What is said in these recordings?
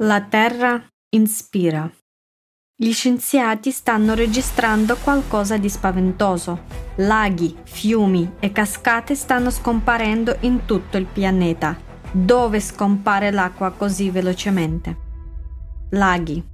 La Terra inspira. Gli scienziati stanno registrando qualcosa di spaventoso. Laghi, fiumi e cascate stanno scomparendo in tutto il pianeta. Dove scompare l'acqua così velocemente? Laghi.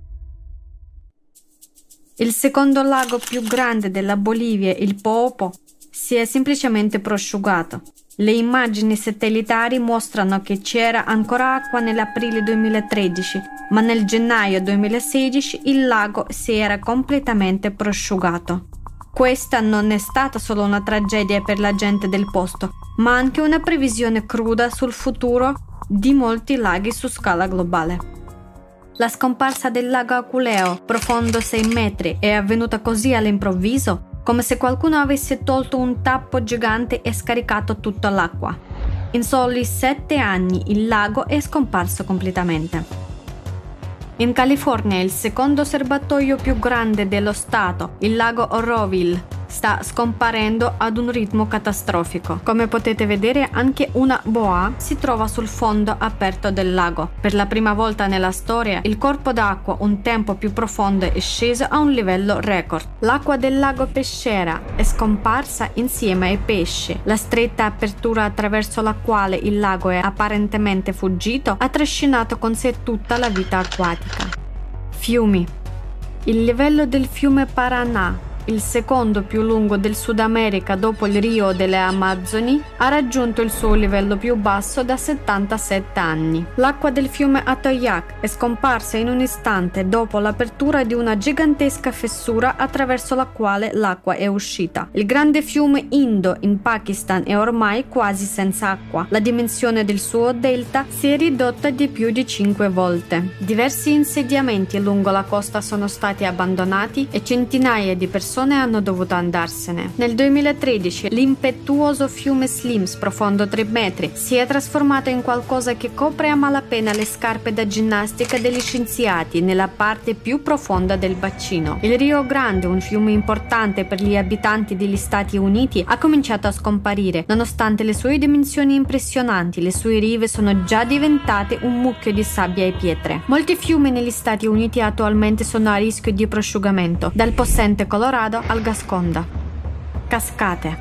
Il secondo lago più grande della Bolivia, il Poopo, si è semplicemente prosciugato. Le immagini satellitari mostrano che c'era ancora acqua nell'aprile 2013, ma nel gennaio 2016 il lago si era completamente prosciugato. Questa non è stata solo una tragedia per la gente del posto, ma anche una previsione cruda sul futuro di molti laghi su scala globale. La scomparsa del lago Aculeo, profondo 6 metri, è avvenuta così all'improvviso come se qualcuno avesse tolto un tappo gigante e scaricato tutta l'acqua. In soli sette anni il lago è scomparso completamente. In California il secondo serbatoio più grande dello stato, il lago Oroville, sta scomparendo ad un ritmo catastrofico. Come potete vedere anche una boa si trova sul fondo aperto del lago. Per la prima volta nella storia il corpo d'acqua un tempo più profondo è sceso a un livello record. L'acqua del lago Pescera è scomparsa insieme ai pesci. La stretta apertura attraverso la quale il lago è apparentemente fuggito ha trascinato con sé tutta la vita acquatica. Fiumi. Il livello del fiume Paranà il secondo più lungo del Sud America dopo il Rio delle Amazzoni, ha raggiunto il suo livello più basso da 77 anni. L'acqua del fiume Atoyac è scomparsa in un istante dopo l'apertura di una gigantesca fessura attraverso la quale l'acqua è uscita. Il grande fiume Indo in Pakistan è ormai quasi senza acqua. La dimensione del suo delta si è ridotta di più di 5 volte. Diversi insediamenti lungo la costa sono stati abbandonati e centinaia di persone persone hanno dovuto andarsene. Nel 2013 l'impetuoso fiume Slims, profondo 3 metri, si è trasformato in qualcosa che copre a malapena le scarpe da ginnastica degli scienziati nella parte più profonda del bacino. Il Rio Grande, un fiume importante per gli abitanti degli Stati Uniti, ha cominciato a scomparire. Nonostante le sue dimensioni impressionanti, le sue rive sono già diventate un mucchio di sabbia e pietre. Molti fiumi negli Stati Uniti attualmente sono a rischio di prosciugamento, dal possente Colorado Colorado al Gasconda. Cascate.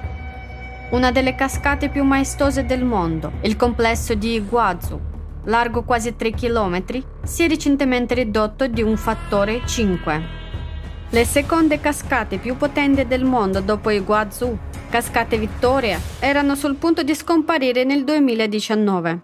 Una delle cascate più maestose del mondo, il complesso di Iguazu, largo quasi 3 km, si è recentemente ridotto di un fattore 5. Le seconde cascate più potenti del mondo dopo Iguazu, Cascate Vittoria, erano sul punto di scomparire nel 2019.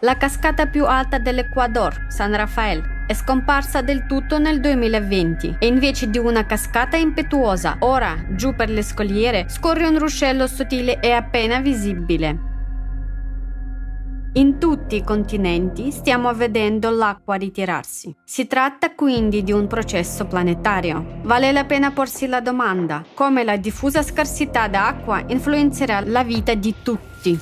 La cascata più alta dell'Ecuador, San Rafael, è scomparsa del tutto nel 2020 e invece di una cascata impetuosa, ora giù per le scogliere scorre un ruscello sottile e appena visibile. In tutti i continenti stiamo vedendo l'acqua ritirarsi. Si tratta quindi di un processo planetario. Vale la pena porsi la domanda come la diffusa scarsità d'acqua influenzerà la vita di tutti.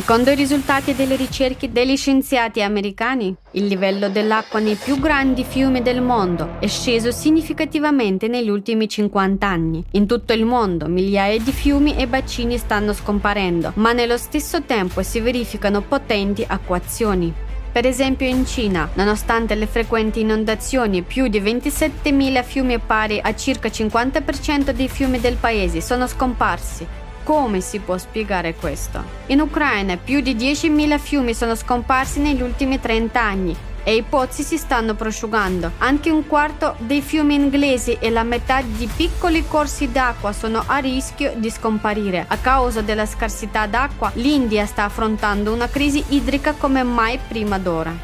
Secondo i risultati delle ricerche degli scienziati americani, il livello dell'acqua nei più grandi fiumi del mondo è sceso significativamente negli ultimi 50 anni. In tutto il mondo migliaia di fiumi e bacini stanno scomparendo, ma nello stesso tempo si verificano potenti acquazioni. Per esempio in Cina, nonostante le frequenti inondazioni, più di 27.000 fiumi pari a circa 50% dei fiumi del paese sono scomparsi. Come si può spiegare questo? In Ucraina più di 10.000 fiumi sono scomparsi negli ultimi 30 anni e i pozzi si stanno prosciugando. Anche un quarto dei fiumi inglesi e la metà di piccoli corsi d'acqua sono a rischio di scomparire. A causa della scarsità d'acqua, l'India sta affrontando una crisi idrica come mai prima d'ora.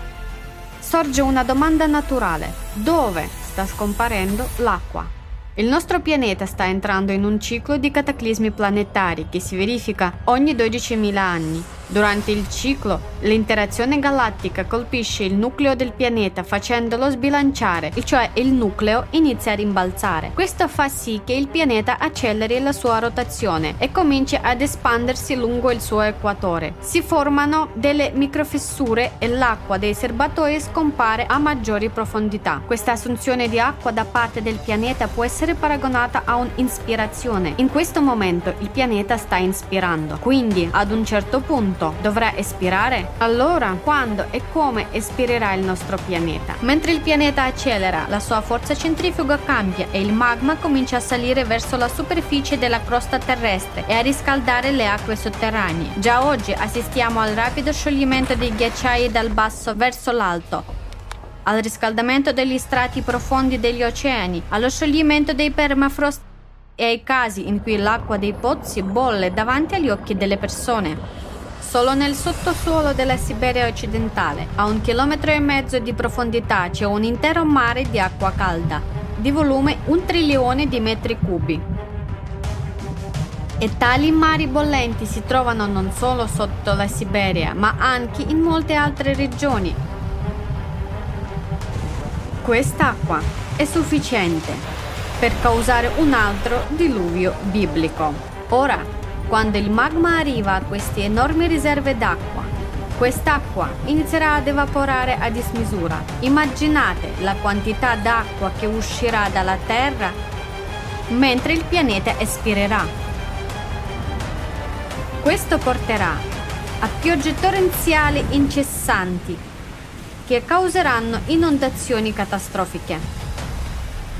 Sorge una domanda naturale. Dove sta scomparendo l'acqua? Il nostro pianeta sta entrando in un ciclo di cataclismi planetari che si verifica ogni 12.000 anni. Durante il ciclo, l'interazione galattica colpisce il nucleo del pianeta facendolo sbilanciare, cioè il nucleo inizia a rimbalzare. Questo fa sì che il pianeta acceleri la sua rotazione e cominci ad espandersi lungo il suo equatore. Si formano delle microfessure e l'acqua dei serbatoi scompare a maggiori profondità. Questa assunzione di acqua da parte del pianeta può essere paragonata a un'ispirazione. In questo momento il pianeta sta inspirando, quindi ad un certo punto punto dovrà espirare? Allora, quando e come espirerà il nostro pianeta? Mentre il pianeta accelera, la sua forza centrifuga cambia e il magma comincia a salire verso la superficie della crosta terrestre e a riscaldare le acque sotterranee. Già oggi assistiamo al rapido scioglimento dei ghiacciai dal basso verso l'alto, al riscaldamento degli strati profondi degli oceani, allo scioglimento dei permafrost e ai casi in cui l'acqua dei pozzi bolle davanti agli occhi delle persone. Solo nel sottosuolo della Siberia occidentale, a un chilometro e mezzo di profondità, c'è un intero mare di acqua calda, di volume un trilione di metri cubi. E tali mari bollenti si trovano non solo sotto la Siberia, ma anche in molte altre regioni. Quest'acqua è sufficiente per causare un altro diluvio biblico. Ora quando il magma arriva a queste enormi riserve d'acqua, quest'acqua inizierà ad evaporare a dismisura. Immaginate la quantità d'acqua che uscirà dalla Terra mentre il pianeta espirerà. Questo porterà a piogge torrenziali incessanti che causeranno inondazioni catastrofiche.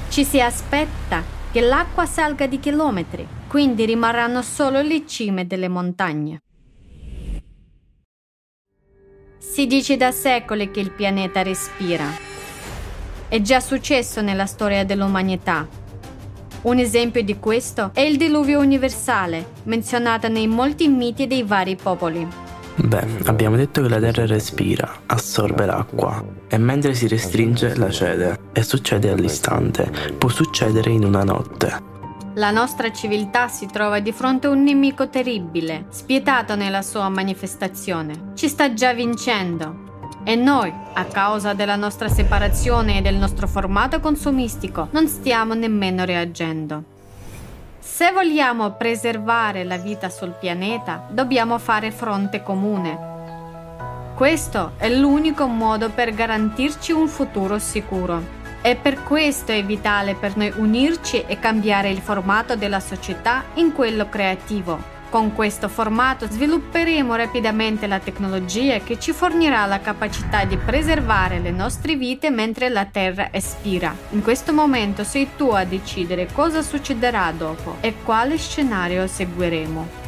Ci si aspetta che l'acqua salga di chilometri quindi rimarranno solo le cime delle montagne. Si dice da secoli che il pianeta respira. È già successo nella storia dell'umanità. Un esempio di questo è il diluvio universale, menzionato nei molti miti dei vari popoli. Beh, abbiamo detto che la Terra respira, assorbe l'acqua e mentre si restringe la cede e succede all'istante, può succedere in una notte. La nostra civiltà si trova di fronte a un nemico terribile, spietato nella sua manifestazione. Ci sta già vincendo. E noi, a causa della nostra separazione e del nostro formato consumistico, non stiamo nemmeno reagendo. Se vogliamo preservare la vita sul pianeta, dobbiamo fare fronte comune. Questo è l'unico modo per garantirci un futuro sicuro. E per questo è vitale per noi unirci e cambiare il formato della società in quello creativo. Con questo formato svilupperemo rapidamente la tecnologia che ci fornirà la capacità di preservare le nostre vite mentre la Terra espira. In questo momento sei tu a decidere cosa succederà dopo e quale scenario seguiremo.